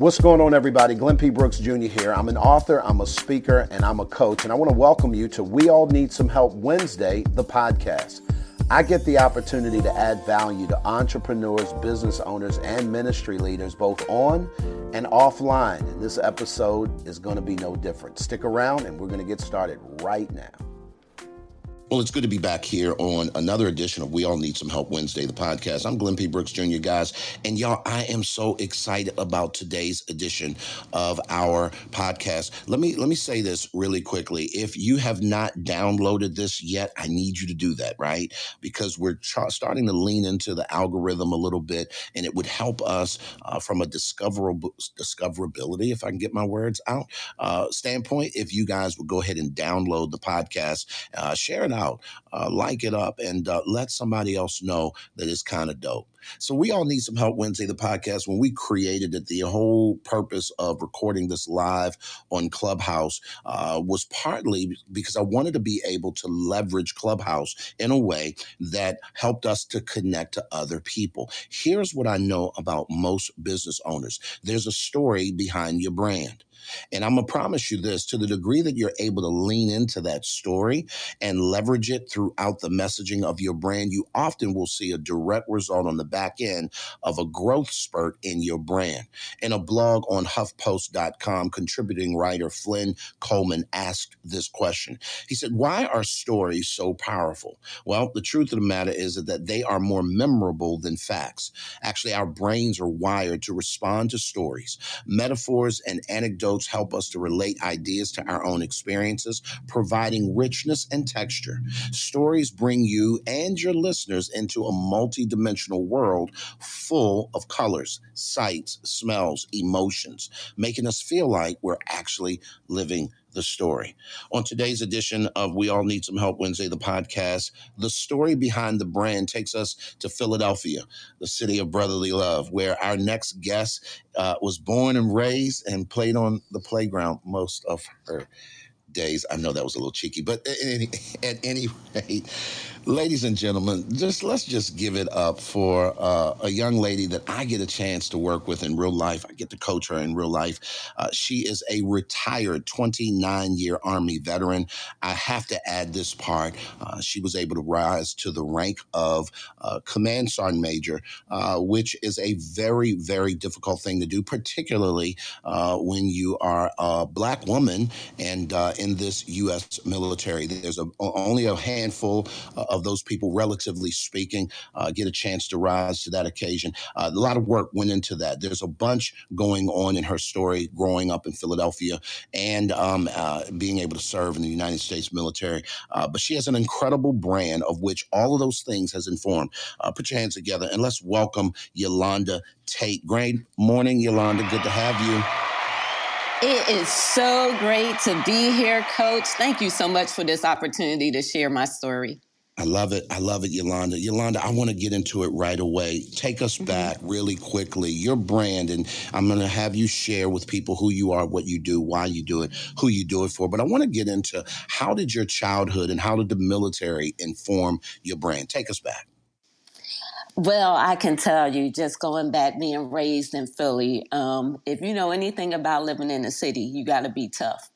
What's going on, everybody? Glenn P. Brooks Jr. here. I'm an author, I'm a speaker, and I'm a coach, and I want to welcome you to We All Need Some Help Wednesday, the podcast. I get the opportunity to add value to entrepreneurs, business owners, and ministry leaders, both on and offline. And this episode is going to be no different. Stick around, and we're going to get started right now. Well, it's good to be back here on another edition of We All Need Some Help Wednesday, the podcast. I'm Glenn P. Brooks Jr., guys. And y'all, I am so excited about today's edition of our podcast. Let me let me say this really quickly. If you have not downloaded this yet, I need you to do that, right? Because we're tra- starting to lean into the algorithm a little bit, and it would help us uh, from a discoverable discoverability, if I can get my words out, uh, standpoint. If you guys would go ahead and download the podcast, uh, share it out, uh, like it up, and uh, let somebody else know that it's kind of dope. So we all need some help Wednesday, the podcast. When we created it, the whole purpose of recording this live on Clubhouse uh, was partly because I wanted to be able to leverage Clubhouse in a way that helped us to connect to other people. Here's what I know about most business owners there's a story behind your brand. And I'm going to promise you this to the degree that you're able to lean into that story and leverage it throughout the messaging of your brand, you often will see a direct result on the back end of a growth spurt in your brand. In a blog on HuffPost.com, contributing writer Flynn Coleman asked this question. He said, Why are stories so powerful? Well, the truth of the matter is that they are more memorable than facts. Actually, our brains are wired to respond to stories. Metaphors and anecdotes help us to relate ideas to our own experiences, providing richness and texture. Stories bring you and your listeners into a multidimensional world world full of colors, sights, smells, emotions, making us feel like we're actually living the story. On today's edition of We All Need Some Help Wednesday, the podcast, the story behind the brand takes us to Philadelphia, the city of brotherly love, where our next guest uh, was born and raised and played on the playground most of her days. I know that was a little cheeky, but at any, at any rate, ladies and gentlemen, just let's just give it up for uh, a young lady that I get a chance to work with in real life. I get to coach her in real life. Uh, she is a retired 29 year Army veteran. I have to add this part. Uh, she was able to rise to the rank of uh, command sergeant major, uh, which is a very, very difficult thing to do, particularly uh, when you are a black woman and in this U.S. military. There's a, only a handful of those people, relatively speaking, uh, get a chance to rise to that occasion. Uh, a lot of work went into that. There's a bunch going on in her story growing up in Philadelphia and um, uh, being able to serve in the United States military. But she has an incredible brand of which all of those things has informed. Put your hands together and let's welcome Yolanda Tate. Great morning, Yolanda. Good to have you. It is so great to be here, Coach. Thank you so much for this opportunity to share my story. I love it. I love it, Yolanda. Yolanda, I want to get into it right away. Take us mm-hmm. back really quickly. Your brand, and I'm going to have you share with people who you are, what you do, why you do it, who you do it for. But I want to get into how did your childhood and how did the military inform your brand? Take us back. Well, I can tell you, just going back, being raised in Philly, um, if you know anything about living in the city, you got to be tough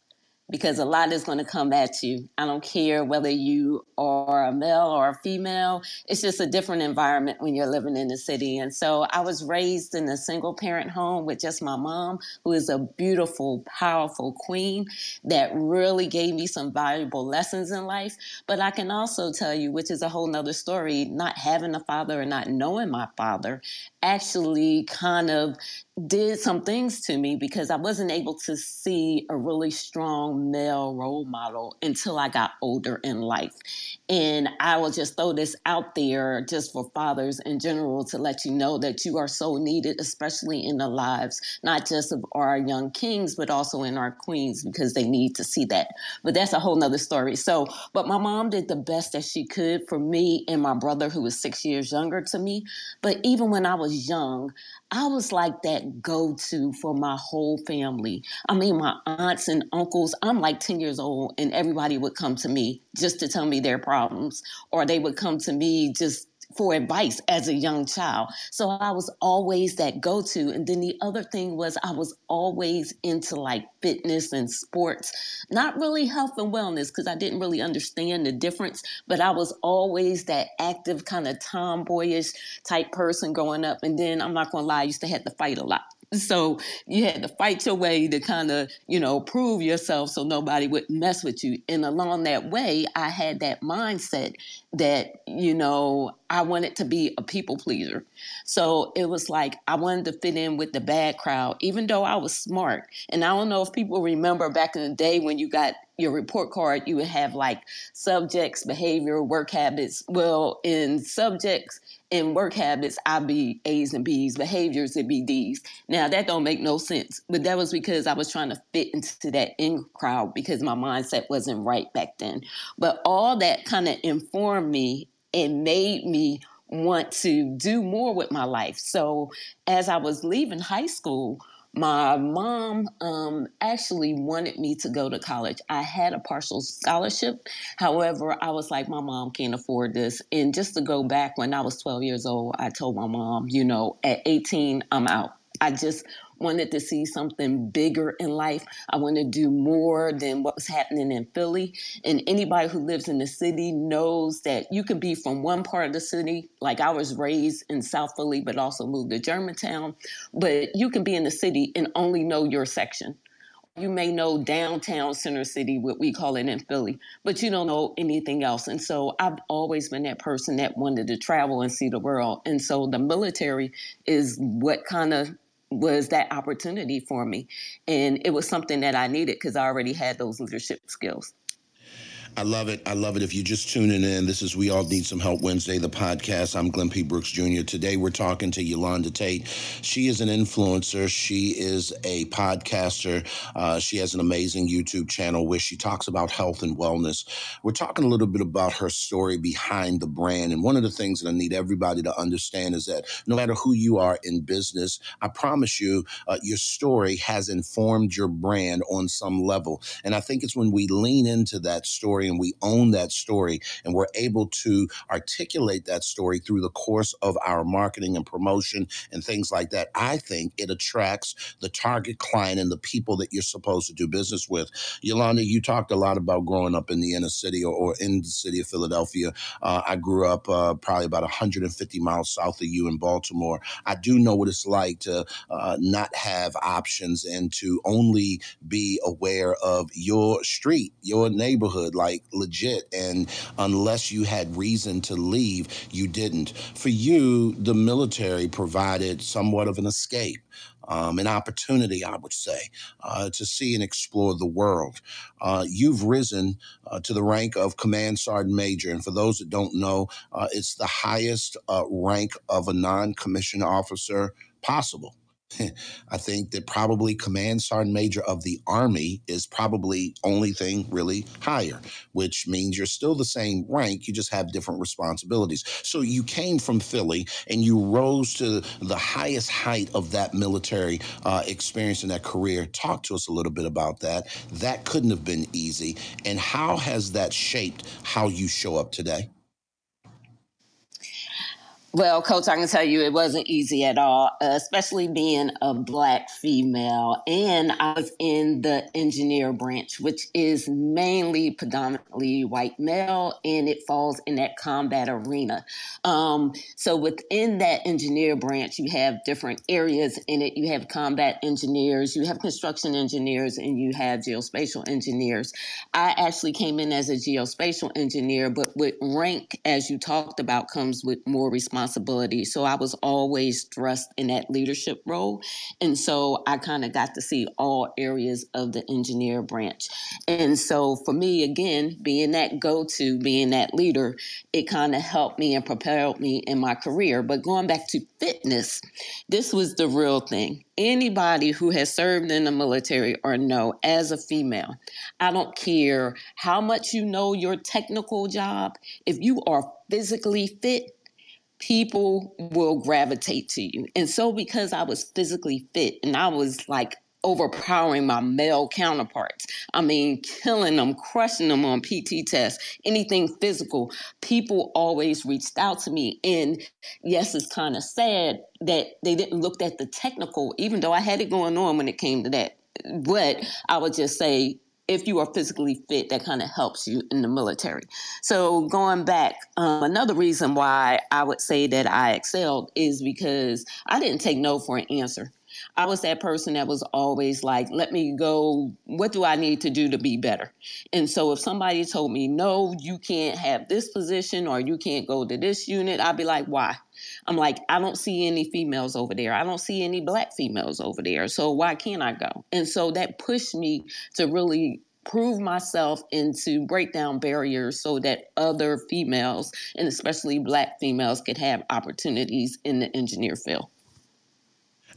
because a lot is going to come at you. I don't care whether you are a male or a female. It's just a different environment when you're living in the city. And so I was raised in a single parent home with just my mom, who is a beautiful, powerful queen that really gave me some valuable lessons in life. But I can also tell you, which is a whole nother story, not having a father and not knowing my father actually kind of did some things to me because I wasn't able to see a really strong male role model until I got older in life. And I will just throw this out there just for fathers in general to let you know that you are so needed, especially in the lives, not just of our young kings, but also in our queens because they need to see that. But that's a whole nother story. So, but my mom did the best that she could for me and my brother, who was six years younger to me. But even when I was young, I was like that go to for my whole family. I mean, my aunts and uncles, I'm like 10 years old, and everybody would come to me just to tell me their problems, or they would come to me just for advice as a young child. So I was always that go to. And then the other thing was I was always into like fitness and sports, not really health and wellness because I didn't really understand the difference, but I was always that active kind of tomboyish type person growing up. And then I'm not going to lie, I used to have to fight a lot. So you had to fight your way to kind of, you know, prove yourself so nobody would mess with you. And along that way, I had that mindset that, you know, I wanted to be a people pleaser. So it was like I wanted to fit in with the bad crowd, even though I was smart. And I don't know if people remember back in the day when you got your report card, you would have like subjects, behavior, work habits. Well, in subjects, in work habits, I'd be A's and B's. Behaviors, it'd be D's. Now that don't make no sense, but that was because I was trying to fit into that in crowd because my mindset wasn't right back then. But all that kind of informed me and made me want to do more with my life. So as I was leaving high school, my mom um, actually wanted me to go to college. I had a partial scholarship. However, I was like, my mom can't afford this. And just to go back, when I was 12 years old, I told my mom, you know, at 18, I'm out. I just wanted to see something bigger in life. I wanted to do more than what was happening in Philly. And anybody who lives in the city knows that you can be from one part of the city, like I was raised in South Philly, but also moved to Germantown. But you can be in the city and only know your section. You may know downtown Center City, what we call it in Philly, but you don't know anything else. And so I've always been that person that wanted to travel and see the world. And so the military is what kind of was that opportunity for me. And it was something that I needed because I already had those leadership skills. I love it. I love it. If you're just tuning in, this is We All Need Some Help Wednesday, the podcast. I'm Glenn P. Brooks Jr. Today we're talking to Yolanda Tate. She is an influencer. She is a podcaster. Uh, she has an amazing YouTube channel where she talks about health and wellness. We're talking a little bit about her story behind the brand. And one of the things that I need everybody to understand is that no matter who you are in business, I promise you, uh, your story has informed your brand on some level. And I think it's when we lean into that story story and we own that story and we're able to articulate that story through the course of our marketing and promotion and things like that, I think it attracts the target client and the people that you're supposed to do business with. Yolanda, you talked a lot about growing up in the inner city or, or in the city of Philadelphia. Uh, I grew up uh, probably about 150 miles south of you in Baltimore. I do know what it's like to uh, not have options and to only be aware of your street, your neighborhood. Like, like legit. And unless you had reason to leave, you didn't. For you, the military provided somewhat of an escape. Um, an opportunity, I would say, uh, to see and explore the world. Uh, you've risen uh, to the rank of Command Sergeant Major. And for those that don't know, uh, it's the highest uh, rank of a non commissioned officer possible. I think that probably Command Sergeant Major of the Army is probably only thing really higher, which means you're still the same rank, you just have different responsibilities. So you came from Philly and you rose to the highest height of that military uh, experience in that career. Talk to us a little bit about that. That couldn't have been easy. And how has that shaped how you show up today? Well, Coach, I can tell you it wasn't easy at all, especially being a black female. And I was in the engineer branch, which is mainly predominantly white male, and it falls in that combat arena. Um, so within that engineer branch, you have different areas in it. You have combat engineers, you have construction engineers, and you have geospatial engineers. I actually came in as a geospatial engineer, but with rank, as you talked about, comes with more responsibility responsibility. So I was always thrust in that leadership role. And so I kind of got to see all areas of the engineer branch. And so for me, again, being that go to, being that leader, it kind of helped me and propelled me in my career. But going back to fitness, this was the real thing. Anybody who has served in the military or no, as a female, I don't care how much you know your technical job, if you are physically fit, people will gravitate to you. And so because I was physically fit and I was like overpowering my male counterparts. I mean, killing them, crushing them on PT tests, anything physical. People always reached out to me. And yes, it's kind of sad that they didn't look at the technical, even though I had it going on when it came to that. But I would just say if you are physically fit, that kind of helps you in the military. So going back, um, another reason why I would say that I excelled is because I didn't take no for an answer. I was that person that was always like, let me go, what do I need to do to be better? And so if somebody told me, no, you can't have this position or you can't go to this unit, I'd be like, why? I'm like, I don't see any females over there. I don't see any black females over there. So why can't I go? And so that pushed me to really prove myself and to break down barriers so that other females and especially black females could have opportunities in the engineer field.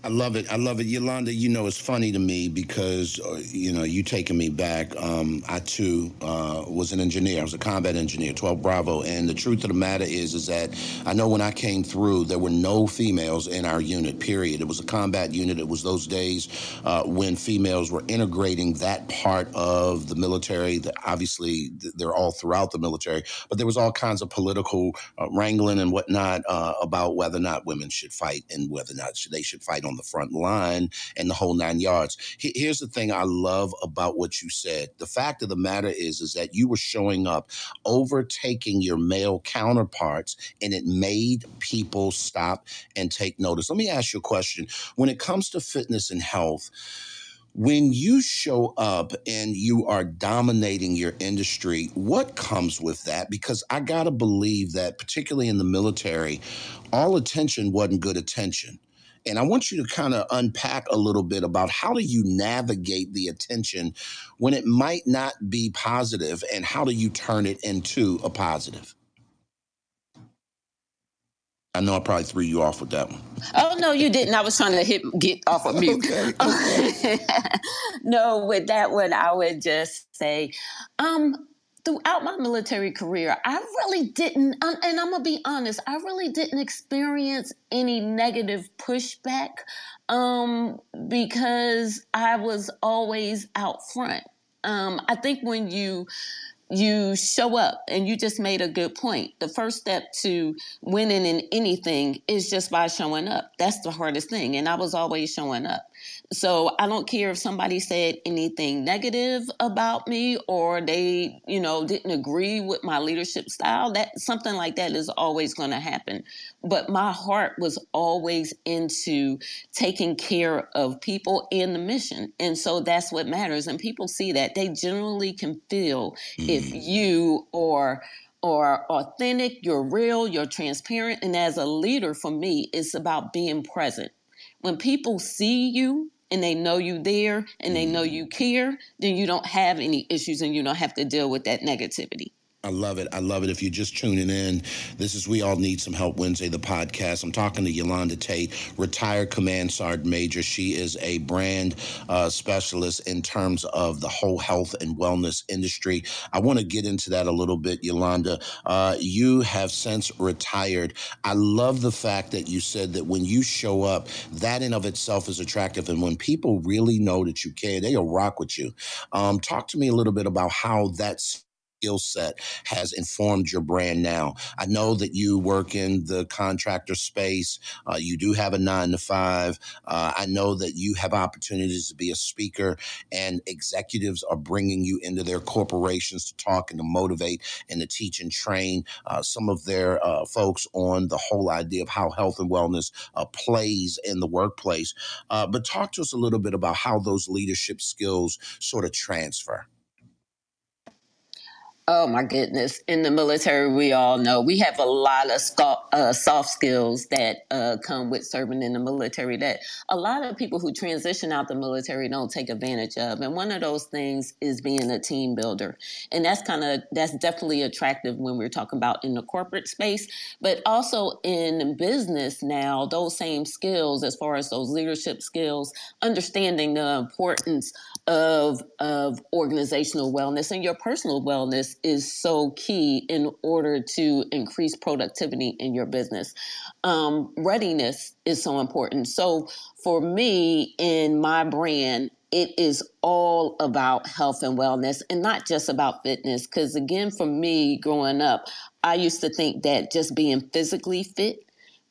I love it. I love it. Yolanda, you know, it's funny to me because, uh, you know, you taking me back. Um, I, too, uh, was an engineer. I was a combat engineer, 12 Bravo. And the truth of the matter is, is that I know when I came through, there were no females in our unit, period. It was a combat unit. It was those days uh, when females were integrating that part of the military. Obviously, they're all throughout the military, but there was all kinds of political uh, wrangling and whatnot uh, about whether or not women should fight and whether or not they should fight on the front line and the whole nine yards. Here's the thing I love about what you said. The fact of the matter is, is that you were showing up, overtaking your male counterparts, and it made people stop and take notice. Let me ask you a question. When it comes to fitness and health, when you show up and you are dominating your industry, what comes with that? Because I got to believe that, particularly in the military, all attention wasn't good attention. And I want you to kind of unpack a little bit about how do you navigate the attention when it might not be positive and how do you turn it into a positive? I know I probably threw you off with that one. Oh no, you didn't. I was trying to hit get off of mute. okay, okay. no, with that one, I would just say, um, throughout my military career, I really didn't, and I'm gonna be honest, I really didn't experience any negative pushback um, because I was always out front. Um, I think when you you show up and you just made a good point. The first step to winning in anything is just by showing up. That's the hardest thing. And I was always showing up. So I don't care if somebody said anything negative about me or they, you know, didn't agree with my leadership style. That something like that is always going to happen. But my heart was always into taking care of people and the mission. And so that's what matters. And people see that. They generally can feel mm. if you or are authentic, you're real, you're transparent. And as a leader, for me, it's about being present. When people see you and they know you there and they know mm-hmm. you care, then you don't have any issues and you don't have to deal with that negativity. I love it. I love it. If you're just tuning in, this is We All Need Some Help Wednesday, the podcast. I'm talking to Yolanda Tate, retired Command Sergeant Major. She is a brand uh, specialist in terms of the whole health and wellness industry. I want to get into that a little bit, Yolanda. Uh, you have since retired. I love the fact that you said that when you show up, that in of itself is attractive. And when people really know that you care, they'll rock with you. Um, talk to me a little bit about how that's skill set has informed your brand now? I know that you work in the contractor space. Uh, you do have a nine to five. Uh, I know that you have opportunities to be a speaker, and executives are bringing you into their corporations to talk and to motivate and to teach and train uh, some of their uh, folks on the whole idea of how health and wellness uh, plays in the workplace. Uh, but talk to us a little bit about how those leadership skills sort of transfer. Oh my goodness. In the military, we all know we have a lot of uh, soft skills that uh, come with serving in the military that a lot of people who transition out the military don't take advantage of. And one of those things is being a team builder. And that's kind of, that's definitely attractive when we're talking about in the corporate space, but also in business now, those same skills, as far as those leadership skills, understanding the importance of, of organizational wellness and your personal wellness is so key in order to increase productivity in your business. Um, readiness is so important. So for me in my brand, it is all about health and wellness and not just about fitness. Because again, for me growing up, I used to think that just being physically fit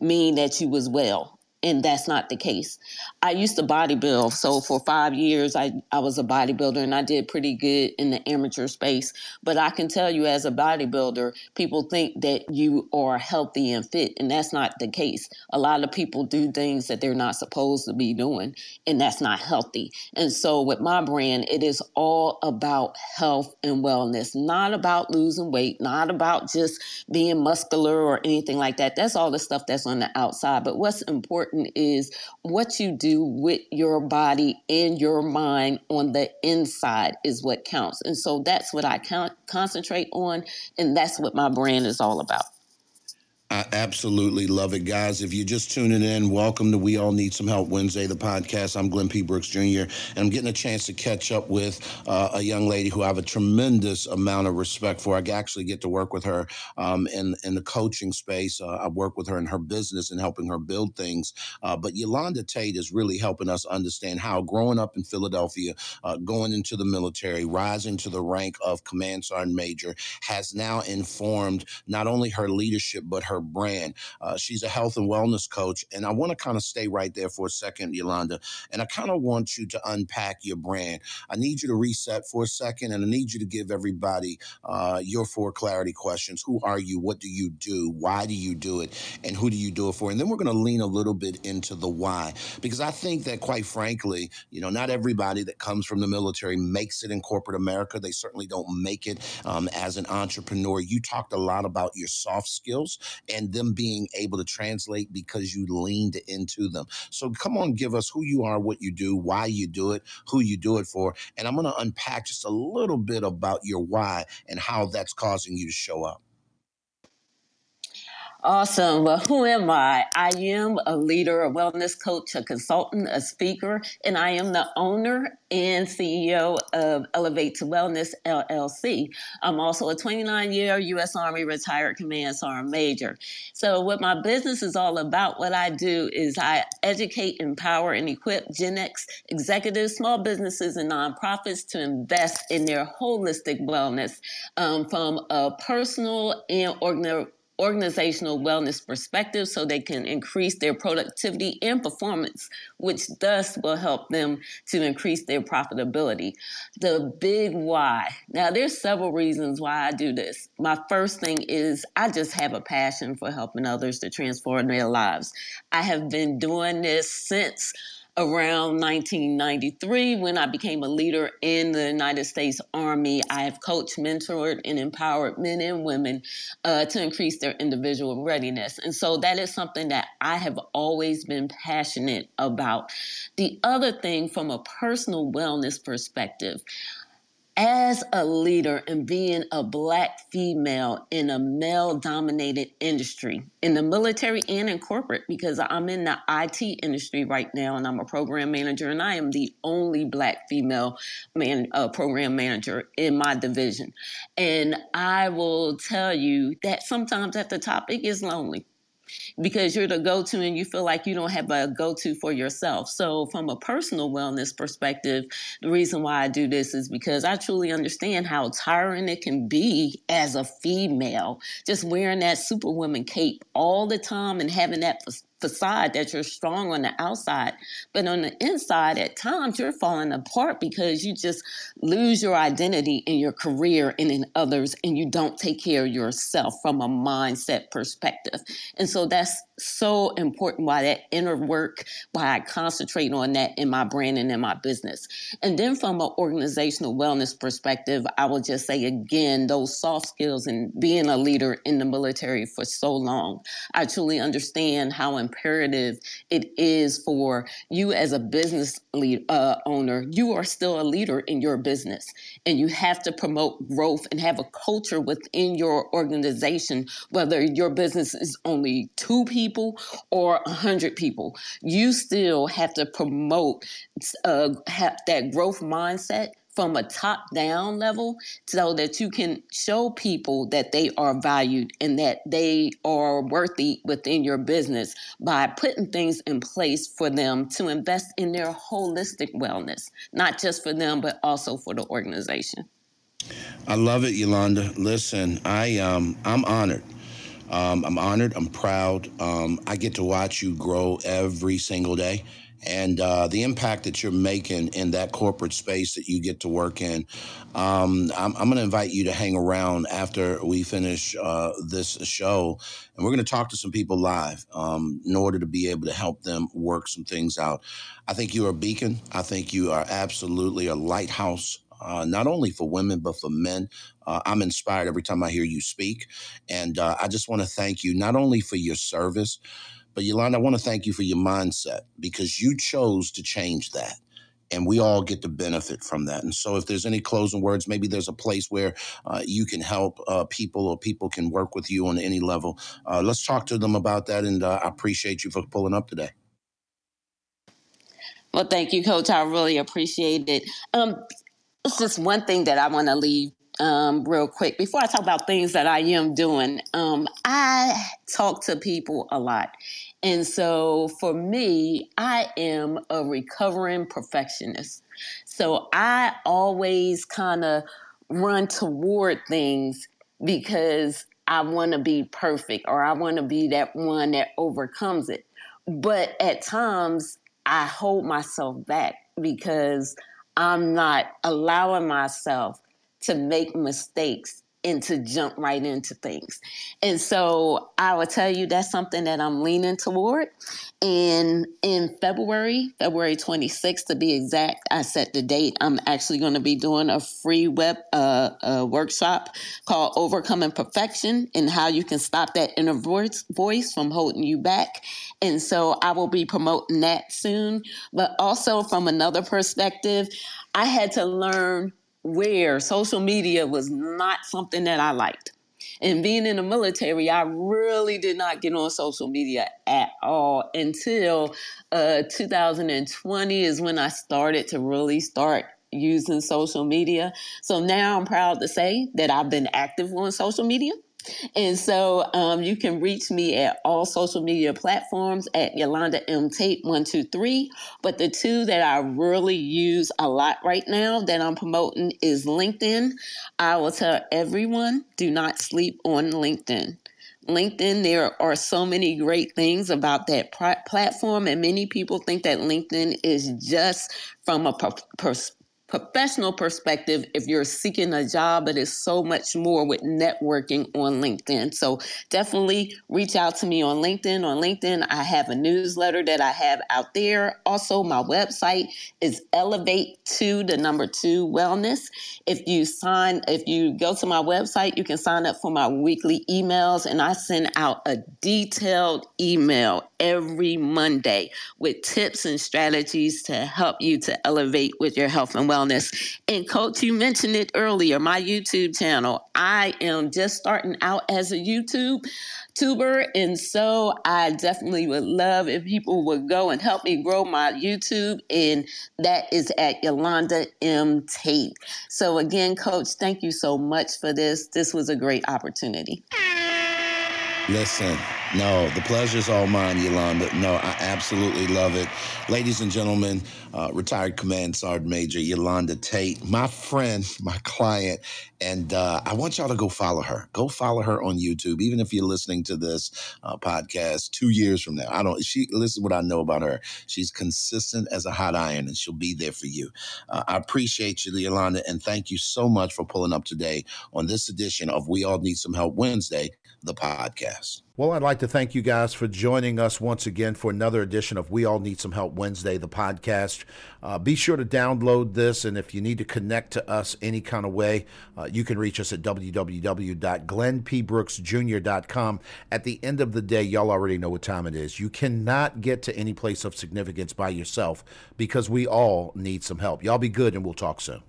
mean that you was well and that's not the case. I used to bodybuild, so for five years I, I was a bodybuilder and I did pretty good in the amateur space. But I can tell you as a bodybuilder, people think that you are healthy and fit, and that's not the case. A lot of people do things that they're not supposed to be doing, and that's not healthy. And so with my brand, it is all about health and wellness, not about losing weight, not about just being muscular or anything like that. That's all the stuff that's on the outside. But what's important important is what you do with your body and your mind on the inside is what counts. And so that's what I concentrate on, and that's what my brand is all about. I absolutely love it, guys. If you're just tuning in, welcome to We All Need Some Help Wednesday, the podcast. I'm Glenn P. Brooks Jr., and I'm getting a chance to catch up with uh, a young lady who I have a tremendous amount of respect for. I actually get to work with her um, in, in the coaching space. Uh, I work with her in her business and helping her build things. Uh, but Yolanda Tate is really helping us understand how growing up in Philadelphia, uh, going into the military, rising to the rank of Command Sergeant Major, has now informed not only her leadership, but her her brand. Uh, she's a health and wellness coach. And I want to kind of stay right there for a second, Yolanda. And I kind of want you to unpack your brand. I need you to reset for a second and I need you to give everybody uh, your four clarity questions. Who are you? What do you do? Why do you do it? And who do you do it for? And then we're going to lean a little bit into the why, because I think that quite frankly, you know, not everybody that comes from the military makes it in corporate America. They certainly don't make it um, as an entrepreneur. You talked a lot about your soft skills and them being able to translate because you leaned into them. So come on, give us who you are, what you do, why you do it, who you do it for. And I'm going to unpack just a little bit about your why and how that's causing you to show up. Awesome. Well, who am I? I am a leader, a wellness coach, a consultant, a speaker, and I am the owner and CEO of Elevate to Wellness LLC. I'm also a 29 year U.S. Army retired Command Sergeant Major. So, what my business is all about, what I do is I educate, empower, and equip Gen X executives, small businesses, and nonprofits to invest in their holistic wellness um, from a personal and organizational organizational wellness perspective so they can increase their productivity and performance, which thus will help them to increase their profitability. The big why. Now, there's several reasons why I do this. My first thing is I just have a passion for helping others to transform their lives. I have been doing this since around 1993 when I became a leader in the United States Army. I have coached, mentored, and empowered men and women uh, to increase their individual readiness. And so that is something that I have always been passionate about. The other thing, from a personal wellness perspective, as a leader and being a black female in a male dominated industry in the military and in corporate because I'm in the IT industry right now and I'm a program manager and I am the only black female man uh, program manager in my division. And I will tell you that sometimes at the top it gets lonely because you're the go to and you feel like you don't have a go to for yourself. So, from a personal wellness perspective, the reason why I do this is because I truly understand how tiring it can be as a female, just wearing that superwoman cape all the time and having that facade that you're strong on the outside, but on the inside, at times you're falling apart because you just lose your identity in your career and in others, and you don't take care of yourself from a mindset perspective. And so that's so important why that inner work, why I concentrate on that in my brand and in my business. And then from an organizational wellness perspective, I will just say again, those soft skills and being a leader in the military for so long, I truly understand how imperative it is for you as a business lead, uh, owner. You are still a leader in your business and you have to promote growth and have a culture within your organization, whether your business is only two people or 100 people. You still have to promote uh, have that growth mindset from a top down level so that you can show people that they are valued and that they are worthy within your business by putting things in place for them to invest in their holistic wellness, not just for them, but also for the organization. I love it, Yolanda. Listen, I um, I'm honored. Um, I'm honored. I'm proud. Um, I get to watch you grow every single day and uh, the impact that you're making in that corporate space that you get to work in. Um, I'm, I'm going to invite you to hang around after we finish uh, this show, and we're going to talk to some people live um, in order to be able to help them work some things out. I think you are a beacon. I think you are absolutely a lighthouse. Uh, not only for women but for men. Uh, I'm inspired every time I hear you speak, and uh, I just want to thank you not only for your service, but Yolanda, I want to thank you for your mindset because you chose to change that. And we all get to benefit from that. And so, if there's any closing words, maybe there's a place where uh, you can help uh, people or people can work with you on any level. Uh, let's talk to them about that. And uh, I appreciate you for pulling up today. Well, thank you, Coach. I really appreciate it. Um, it's just one thing that I want to leave um, real quick before I talk about things that I am doing. Um, I talk to people a lot. And so for me, I am a recovering perfectionist. So I always kind of run toward things because I want to be perfect or I want to be that one that overcomes it. But at times, I hold myself back because I'm not allowing myself to make mistakes and to jump right into things. And so I will tell you that's something that I'm leaning toward. And in February, February 26th to be exact, I set the date. I'm actually going to be doing a free web uh, uh, workshop called Overcoming Perfection and how you can stop that inner voice, voice from holding you back. And so I will be promoting that soon. But also from another perspective, I had to learn where social media was not something that I liked. And being in the military, I really did not get on social media at all until uh, 2020 is when I started to really start using social media. So now I'm proud to say that I've been active on social media. And so um, you can reach me at all social media platforms at Yolanda M. Tate 123. But the two that I really use a lot right now that I'm promoting is LinkedIn. I will tell everyone do not sleep on LinkedIn. LinkedIn, there are so many great things about that platform, and many people think that LinkedIn is just from a per- pers- professional perspective if you're seeking a job, but it's so much more with networking on LinkedIn. So definitely reach out to me on LinkedIn. On LinkedIn, I have a newsletter that I have out there. Also, my website is elevate to the number two wellness. If you sign, if you go to my website, you can sign up for my weekly emails and I send out a detailed email every Monday with tips and strategies to help you to elevate with your health and wellness. This and coach, you mentioned it earlier, my YouTube channel. I am just starting out as a YouTube tuber and so I definitely would love if people would go and help me grow my YouTube and that is at Yolanda M Tate. So again coach, thank you so much for this. This was a great opportunity. Listen, no, the pleasure's all mine, Yolanda. No, I absolutely love it. Ladies and gentlemen, uh, retired Command Sergeant Major Yolanda Tate, my friend, my client, and uh, I want y'all to go follow her. Go follow her on YouTube, even if you're listening to this uh, podcast two years from now. I don't. She listen what I know about her. She's consistent as a hot iron, and she'll be there for you. Uh, I appreciate you, Yolanda, and thank you so much for pulling up today on this edition of We All Need Some Help Wednesday the podcast. Well, I'd like to thank you guys for joining us once again for another edition of We All Need Some Help Wednesday, the podcast. Uh, be sure to download this, and if you need to connect to us any kind of way, uh, you can reach us at www.glennpbrooksjr.com. At the end of the day, y'all already know what time it is. You cannot get to any place of significance by yourself because we all need some help. Y'all be good, and we'll talk soon.